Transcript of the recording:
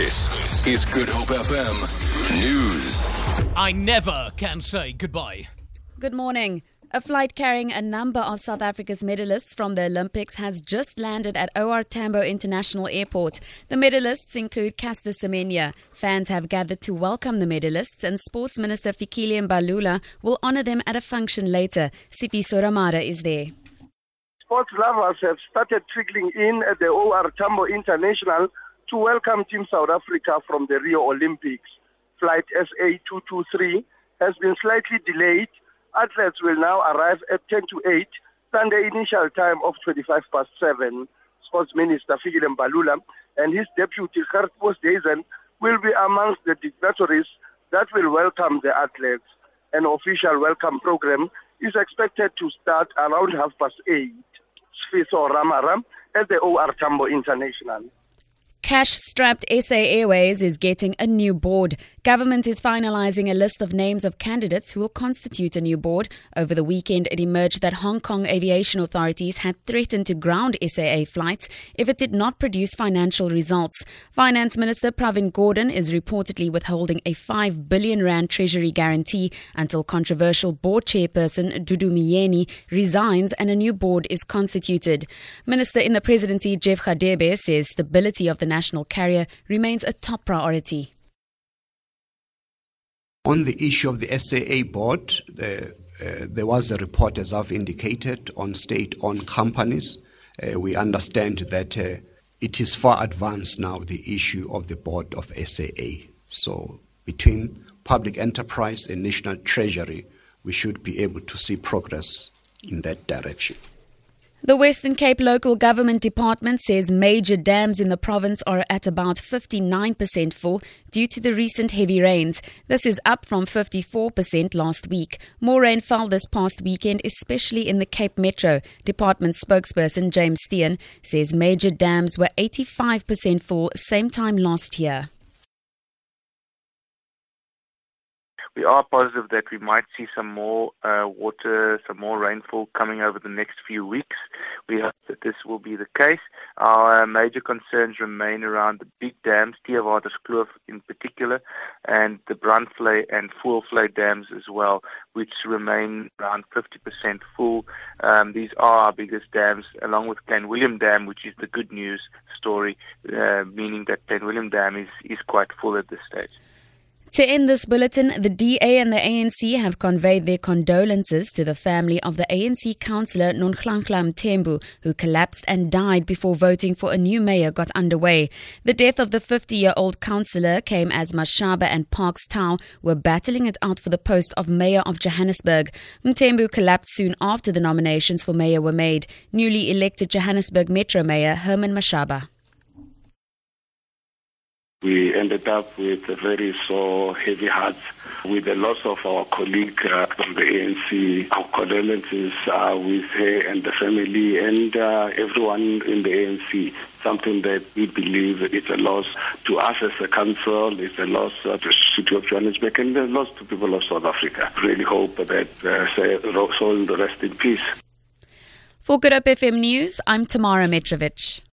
This is Good Hope FM News. I never can say goodbye. Good morning. A flight carrying a number of South Africa's medalists from the Olympics has just landed at OR Tambo International Airport. The medalists include Caster Semenya. Fans have gathered to welcome the medalists, and Sports Minister Fikile Mbalula will honor them at a function later. Sipiso Ramada is there. Sports lovers have started trickling in at the OR Tambo International to welcome Team South Africa from the Rio Olympics. Flight SA223 has been slightly delayed Athletes will now arrive at 10 to 8, Sunday initial time of 25 past 7. Sports Minister Fikile Mbalula and his deputy Gert Oosthuizen will be amongst the dignitaries that will welcome the athletes. An official welcome program is expected to start around half past 8. Sfiso Ramara at the OR Tambo International. Cash strapped SA Airways is getting a new board. Government is finalizing a list of names of candidates who will constitute a new board. Over the weekend, it emerged that Hong Kong aviation authorities had threatened to ground SAA flights if it did not produce financial results. Finance Minister Pravin Gordhan is reportedly withholding a 5 billion rand treasury guarantee until controversial board chairperson Dudu Myeni resigns and a new board is constituted. Minister in the presidency Jeff Radebe says stability of the national carrier remains a top priority. On the issue of the SAA board, uh, there was a report, as I've indicated, on state owned companies. Uh, we understand that uh, it is far advanced now, the issue of the board of SAA. So, between public enterprise and national treasury, we should be able to see progress in that direction. The Western Cape Local Government Department says major dams in the province are at about 59% full due to the recent heavy rains. This is up from 54% last week. More rain fell this past weekend, especially in the Cape Metro. Department spokesperson James Styan says major dams were 85% full same time last year. We are positive that we might see some more uh, water, some more rainfall coming over the next few weeks. We hope that this will be the case. Our major concerns remain around the big dams, Theewaterskloof in particular, and the Brandvlei and Voelvlei dams as well, which remain around 50% full. Um, these are our biggest dams, along with Clanwilliam Dam, which is the good news story, uh, meaning that Clanwilliam Dam is, is quite full at this stage. To end this bulletin, the DA and the ANC have conveyed their condolences to the family of the ANC councillor Nonhlanhla Mthembu, who collapsed and died before voting for a new mayor got underway. The death of the 50 year old councillor came as Mashaba and Parks Tau were battling it out for the post of mayor of Johannesburg. Mthembu collapsed soon after the nominations for mayor were made. Newly elected Johannesburg Metro Mayor Herman Mashaba. We ended up with a very sore, heavy hearts with the loss of our colleague uh, from the ANC. Our condolences are with her and the family and uh, everyone in the ANC. Something that we believe is a loss to us as a council, it's a loss to the city of Johannesburg, and a loss to people of South Africa. Really hope that uh, soul rest in peace. For Good Hope FM News, I'm Tamara Mitrovic.